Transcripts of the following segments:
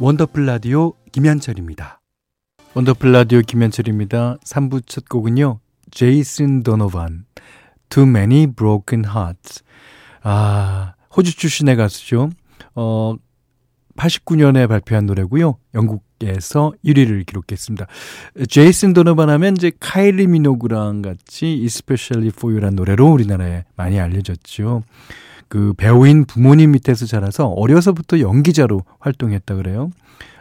원더풀 라디오 김현철입니다. 원더풀 라디오 김현철입니다. 3부 첫 곡은요. 제이슨 도노반 Too Many Broken Hearts 아, 호주 출신의 가수죠. 어, 89년에 발표한 노래고요. 영국에서 1위를 기록했습니다. 제이슨 도노반 하면 이제 카일리 미노그랑 같이 Especially For You란 노래로 우리나라에 많이 알려졌죠. 그 배우인 부모님 밑에서 자라서 어려서부터 연기자로 활동했다 그래요.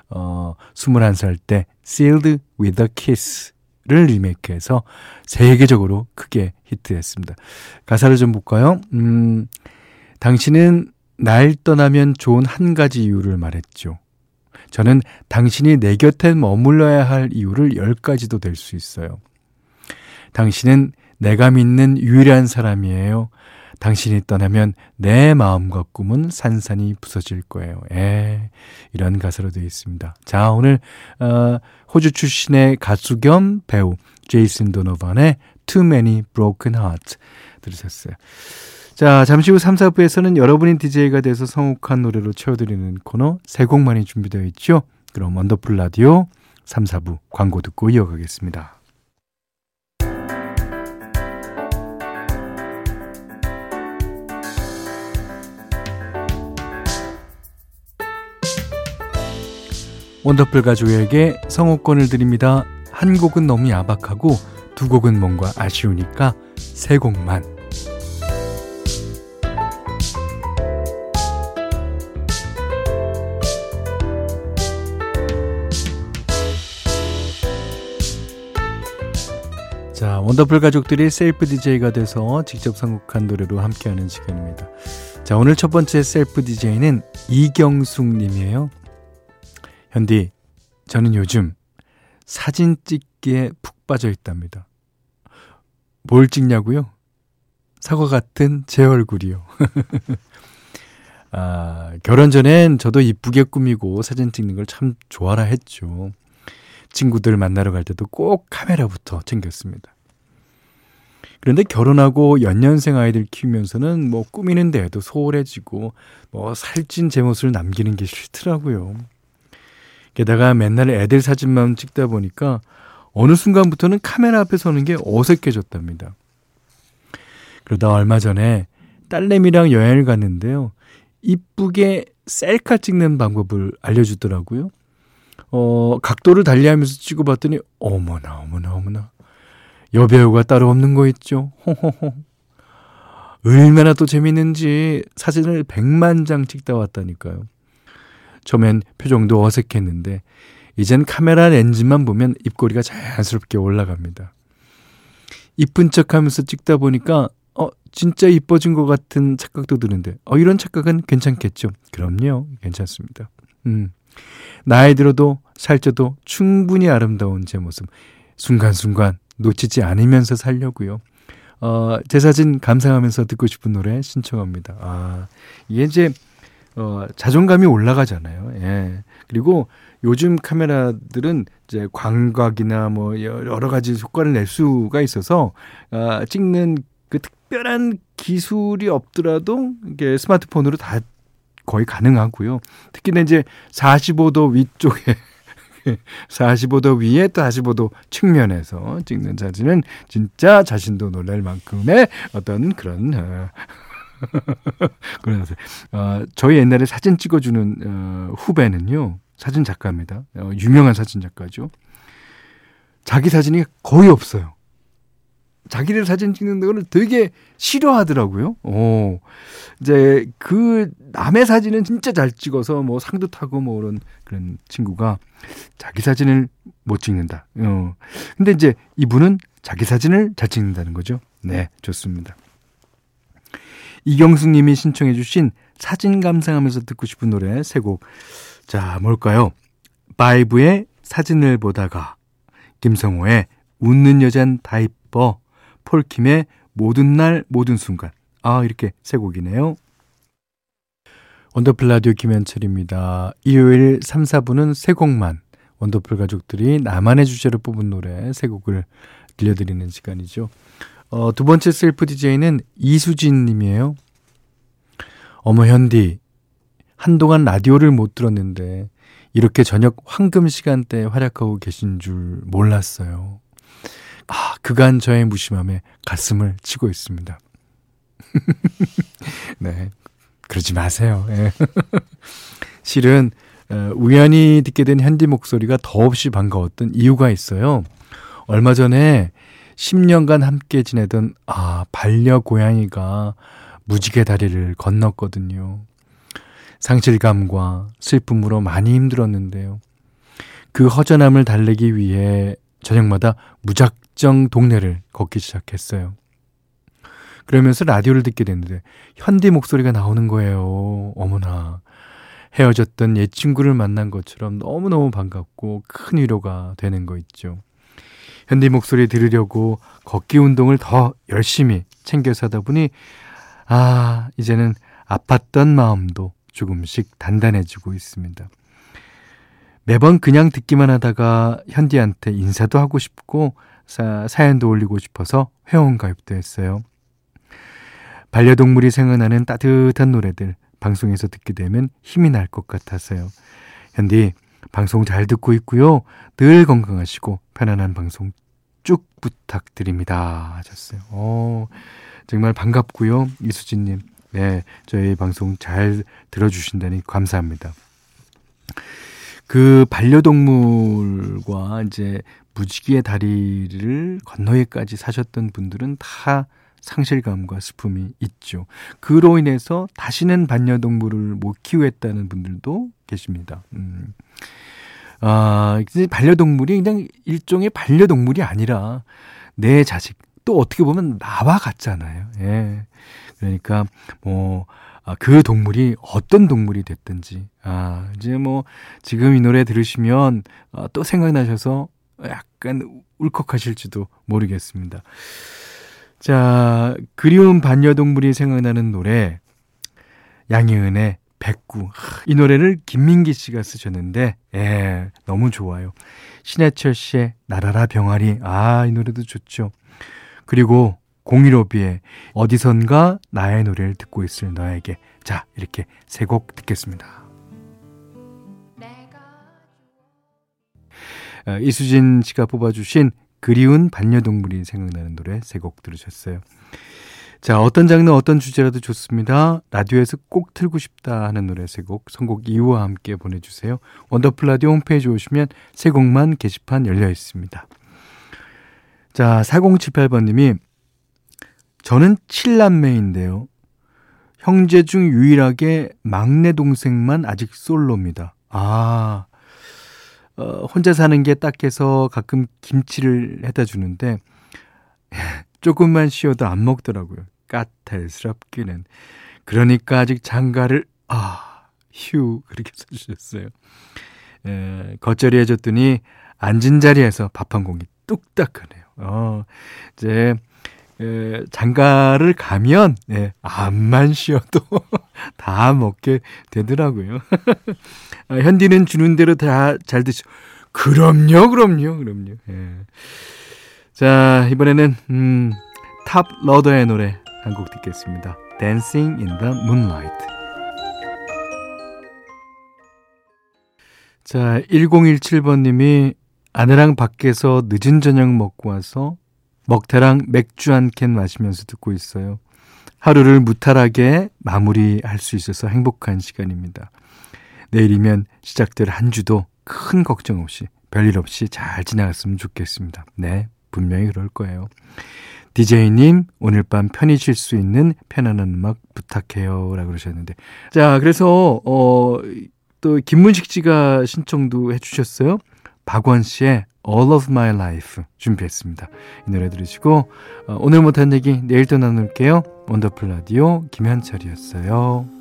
어, 21살 때 Sealed with a Kiss를 리메이크해서 세계적으로 크게 히트했습니다. 가사를 좀 볼까요? 음, 당신은 날 떠나면 좋은 한 가지 이유를 말했죠. 저는 당신이 내 곁에 머물러야 할 이유를 열 가지도 될 수 있어요. 당신은 내가 믿는 유일한 사람이에요. 당신이 떠나면 내 마음과 꿈은 산산이 부서질 거예요. 에, 이런 가사로 되어 있습니다. 자, 오늘, 어, 호주 출신의 가수 겸 배우, 제이슨 도노반의 Too Many Broken Hearts 들으셨어요. 자, 잠시 후 3, 4부에서는 여러분이 DJ가 돼서 성욱한 노래로 채워드리는 코너 세 곡만이 준비되어 있죠. 그럼 원더풀 라디오 3, 4부 광고 듣고 이어가겠습니다. 원더풀 가족에게 성호권을 드립니다. 한 곡은 너무 야박하고 두 곡은 뭔가 아쉬우니까 세 곡만. 자, 원더풀 가족들이 셀프 DJ가 돼서 직접 선곡한 노래로 함께하는 시간입니다. 자, 오늘 첫 번째 셀프 DJ는 이경숙 님이에요. 현디, 저는 요즘 사진 찍기에 푹 빠져 있답니다. 뭘 찍냐고요? 사과 같은 제 얼굴이요. 아, 결혼 전엔 저도 이쁘게 꾸미고 사진 찍는 걸 참 좋아라 했죠. 친구들 만나러 갈 때도 꼭 카메라부터 챙겼습니다. 그런데 결혼하고 연년생 아이들 키우면서는 뭐 꾸미는 데에도 소홀해지고 뭐 살찐 제 모습을 남기는 게 싫더라고요. 게다가 맨날 애들 사진만 찍다 보니까 어느 순간부터는 카메라 앞에 서는 게 어색해졌답니다. 그러다 얼마 전에 딸내미랑 여행을 갔는데요. 이쁘게 셀카 찍는 방법을 알려주더라고요. 어, 각도를 달리하면서 찍어봤더니 어머나 어머나 어머나 여배우가 따로 없는 거 있죠. 호호호. 얼마나 또 재밌는지 사진을 100만 장 찍다 왔다니까요. 처음엔 표정도 어색했는데 이젠 카메라 렌즈만 보면 입꼬리가 자연스럽게 올라갑니다. 이쁜 척 하면서 찍다 보니까 어 진짜 이뻐진 것 같은 착각도 드는데 어 이런 착각은 괜찮겠죠. 그럼요. 괜찮습니다. 음. 나이 들어도 살쪄도 충분히 아름다운 제 모습 순간순간 놓치지 않으면서 살려고요. 어, 제 사진 감상하면서 듣고 싶은 노래 신청합니다. 아, 이게 이제 어, 자존감이 올라가잖아요. 예. 그리고 요즘 카메라들은 이제 광각이나 뭐 여러 가지 효과를 낼 수가 있어서 아, 찍는 그 특별한 기술이 없더라도 이게 스마트폰으로 다 거의 가능하고요. 특히나 이제 45도 위쪽에 45도 위에 또 45도 측면에서 찍는 사진은 진짜 자신도 놀랄 만큼의 어떤 그런 어, 그런 어, 저희 옛날에 사진 찍어주는 어, 후배는요 사진 작가입니다. 어, 유명한 사진 작가죠. 자기 사진이 거의 없어요. 자기들 사진 찍는 거를 되게 싫어하더라고요. 어. 이제 그 남의 사진은 진짜 잘 찍어서 뭐 상도 타고 뭐 그런 그런 친구가 자기 사진을 못 찍는다. 어. 근데 이제 이분은 자기 사진을 잘 찍는다는 거죠. 네, 좋습니다. 이경숙 님이 신청해 주신 사진 감상하면서 듣고 싶은 노래 세 곡. 자, 뭘까요? 바이브의 사진을 보다가 김성호의 웃는 여잔 다 이뻐 폴킴의 모든 날 모든 순간 아 이렇게 세 곡이네요. 원더풀 라디오 김현철입니다. 일요일 3, 4부는 세 곡만 원더풀 가족들이 나만의 주제로 뽑은 노래 세 곡을 들려드리는 시간이죠. 어, 두 번째 셀프 DJ는 이수진 님이에요. 어머 현디 한동안 라디오를 못 들었는데 이렇게 저녁 황금 시간대에 활약하고 계신 줄 몰랐어요. 아, 그간 저의 무심함에 가슴을 치고 있습니다. 네. 그러지 마세요. 예. 실은, 어, 우연히 듣게 된 현디 목소리가 더없이 반가웠던 이유가 있어요. 얼마 전에 10년간 함께 지내던, 아, 반려 고양이가 무지개 다리를 건넜거든요. 상실감과 슬픔으로 많이 힘들었는데요. 그 허전함을 달래기 위해 저녁마다 무작정 동네를 걷기 시작했어요. 그러면서 라디오를 듣게 됐는데 현디 목소리가 나오는 거예요. 어머나. 헤어졌던 옛 친구를 만난 것처럼 너무너무 반갑고 큰 위로가 되는 거 있죠. 현디 목소리 들으려고 걷기 운동을 더 열심히 챙겨서 하다 보니 아, 이제는 아팠던 마음도 조금씩 단단해지고 있습니다. 매번 그냥 듣기만 하다가 현디한테 인사도 하고 싶고 사, 사연도 올리고 싶어서 회원 가입도 했어요. 반려동물이 생각나는 따뜻한 노래들 방송에서 듣게 되면 힘이 날 것 같아서요. 현디 방송 잘 듣고 있고요. 늘 건강하시고 편안한 방송 쭉 부탁드립니다 하셨어요. 어, 정말 반갑고요. 이수진님. 네, 저희 방송 잘 들어주신다니 감사합니다. 그 반려동물과 이제 무지개의 다리를 건너에까지 사셨던 분들은 다 상실감과 슬픔이 있죠. 그로 인해서 다시는 반려동물을 못 키우겠다는 분들도 계십니다. 음. 아, 반려동물이 그냥 일종의 반려동물이 아니라 내 자식, 또 어떻게 보면 나와 같잖아요. 예. 그러니까 뭐, 아, 그 동물이 어떤 동물이 됐든지, 아, 이제 뭐, 지금 이 노래 들으시면 아, 또 생각나셔서 약간 울컥하실지도 모르겠습니다. 자, 그리운 반려동물이 생각나는 노래, 양희은의 백구. 이 노래를 김민기 씨가 쓰셨는데, 예, 너무 좋아요. 신해철 씨의 나라라 병아리. 아, 이 노래도 좋죠. 그리고 015B의 어디선가 나의 노래를 듣고 있을 너에게. 자, 이렇게 세 곡 듣겠습니다. 아, 이수진 씨가 뽑아주신 그리운 반려동물이 생각나는 노래 세 곡 들으셨어요. 자, 어떤 장르, 어떤 주제라도 좋습니다. 라디오에서 꼭 틀고 싶다 하는 노래 세 곡, 선곡 이유와 함께 보내주세요. 원더풀 라디오 홈페이지 오시면 세 곡만 게시판 열려 있습니다. 자, 4078번님이 저는 7남매인데요. 형제 중 유일하게 막내 동생만 아직 솔로입니다. 아, 어, 혼자 사는 게 딱 해서 가끔 김치를 해다 주는데, 조금만 쉬어도 안 먹더라고요. 까탈스럽기는. 그러니까 아직 장가를, 아, 휴, 그렇게 써주셨어요. 에, 겉절이 해줬더니 앉은 자리에서 밥 한 공기 뚝딱 하네요. 어, 이제, 에, 장가를 가면, 예, 암만 쉬어도 다 먹게 되더라고요. 아, 현디는 주는 대로 다 잘 드시, 그럼요, 그럼요, 그럼요. 예. 자, 이번에는, 음, Toploader의 노래 한 곡 듣겠습니다. Dancing in the Moonlight. 자, 1017번님이 아내랑 밖에서 늦은 저녁 먹고 와서 먹태랑 맥주 한 캔 마시면서 듣고 있어요. 하루를 무탈하게 마무리할 수 있어서 행복한 시간입니다. 내일이면 시작될 한 주도 큰 걱정 없이 별일 없이 잘 지나갔으면 좋겠습니다. 네, 분명히 그럴 거예요. DJ님, 오늘 밤 편히 쉴 수 있는 편안한 음악 부탁해요. 라고 그러셨는데. 자, 그래서, 어, 또, 김문식 씨가 신청도 해주셨어요. 박원 씨의 All of My Life 준비했습니다. 이 노래 들으시고 어, 오늘 못한 얘기 내일 또 나눌게요. 원더풀 라디오 김현철이었어요.